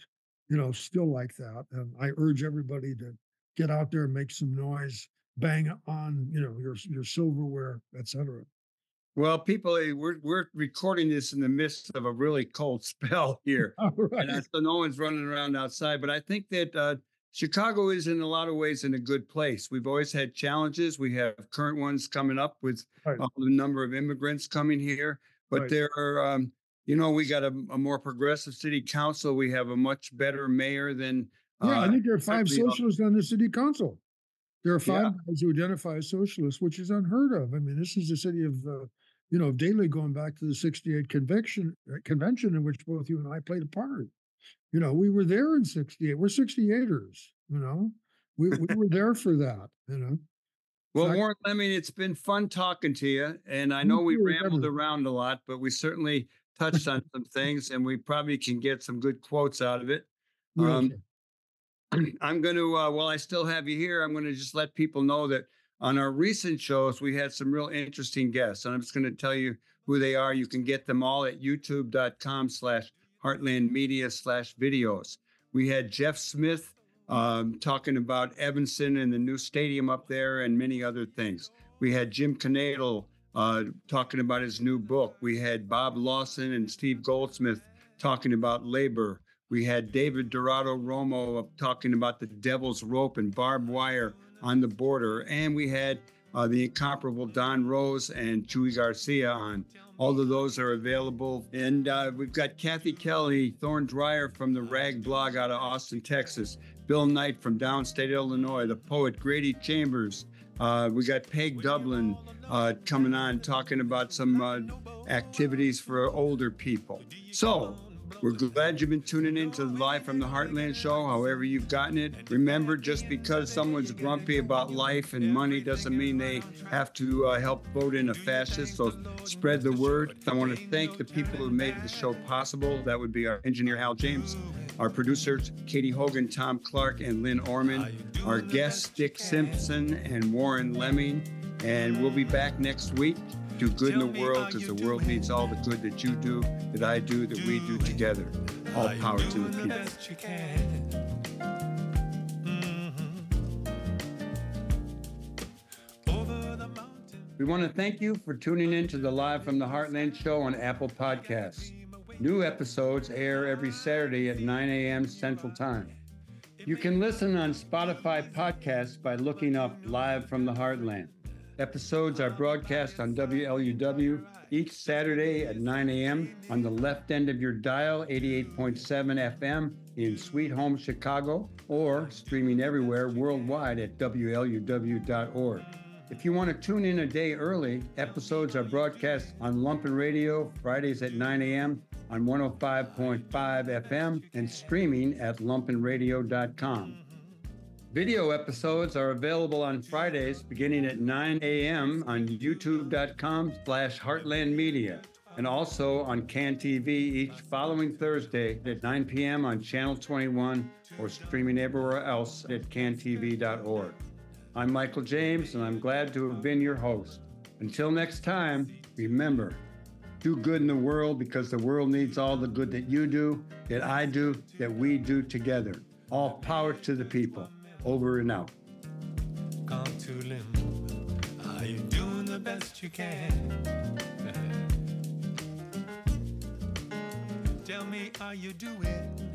S3: you know, still like that. And I urge everybody to get out there and make some noise bang on, you know, your your silverware, etc.
S1: Well, people, eh, we're we're recording this in the midst of a really cold (laughs) spell here, right. and so no one's running around outside. But I think that uh, Chicago is, in a lot of ways, in a good place. We've always had challenges. We have current ones coming up with right. the number of immigrants coming here, but right. there are, um, you know, we got a, a, more progressive city council. We have a much better mayor than.
S3: Yeah, uh, I think there are five socialists on the city council. There are five yeah. guys who identify as socialists, which is unheard of. I mean, this is the city of, uh, you know, Daley going back to the 68 convention, uh, convention in which both you and I played a part. You know, we were there in 68. We're 68ers, you know, we, we were there for that, you know.
S1: Well, Warren I, mean, it's been fun talking to you. And I know we rambled around a lot, but we certainly touched on some things and we probably can get some good quotes out of it. Um, (clears throat) I'm going to, uh, while I still have you here, I'm going to just let people know that on our recent shows, we had some real interesting guests. And I'm just going to tell you who they are. You can get them all at youtube.com slash heartland media slash videos. We had Jeff Smith um, talking about Evanston and the new stadium up there and many other things. We had Jim Knadel uh, talking about his new book. We had Bob Lawson and Steve Goldsmith talking about labor. We had David Dorado Romo talking about the devil's rope and barbed wire on the border. And we had uh, the incomparable Don Rose and Chuy Garcia on. All of those are available. And uh, we've got Kathy Kelly, Thorne Dreyer from the Rag blog out of Austin, Texas, Bill Knight from downstate Illinois, the poet Grady Chambers. Uh, we got Peg Dublin uh, coming on talking about some uh, activities for older people. So, we're glad you've been tuning in to the Live from the Heartland show, however you've gotten it. Remember, just because someone's grumpy about life and money doesn't mean they have to uh, help vote in a fascist. So spread the word. I want to thank the people who made the show possible. That would be our engineer, Hal James, our producers, Katie Hogan, Tom Clark, and Lynn Orman, our guests, Dick Simpson and Warren Leming. And we'll be back next week do good in the world because the world needs all the good that you do, that I do, that we do together. All power to the people. We want to thank you for tuning in to the Live from the Heartland show on Apple Podcasts. New episodes air every Saturday at 9 a.m. Central Time. You can listen on Spotify podcasts by looking up Live from the Heartland. Episodes are broadcast on WLUW each Saturday at 9 a.m. on the left end of your dial, 88.7 FM in Sweet Home Chicago, or streaming everywhere worldwide at WLUW.org. If you want to tune in a day early, episodes are broadcast on Lumpen Radio Fridays at 9 a.m. on 105.5 FM and streaming at lumpenradio.com. Video episodes are available on Fridays beginning at 9 a.m. on youtube.com slash heartland media and also on CAN TV each following Thursday at 9 p.m. on Channel 21 or streaming everywhere else at cantv.org. I'm Michael James, and I'm glad to have been your host. Until next time, remember, do good in the world because the world needs all the good that you do, that I do, that we do together. All power to the people. Over and out.
S4: Gone to limb. Are you doing the best you can? Tell me, are you doing?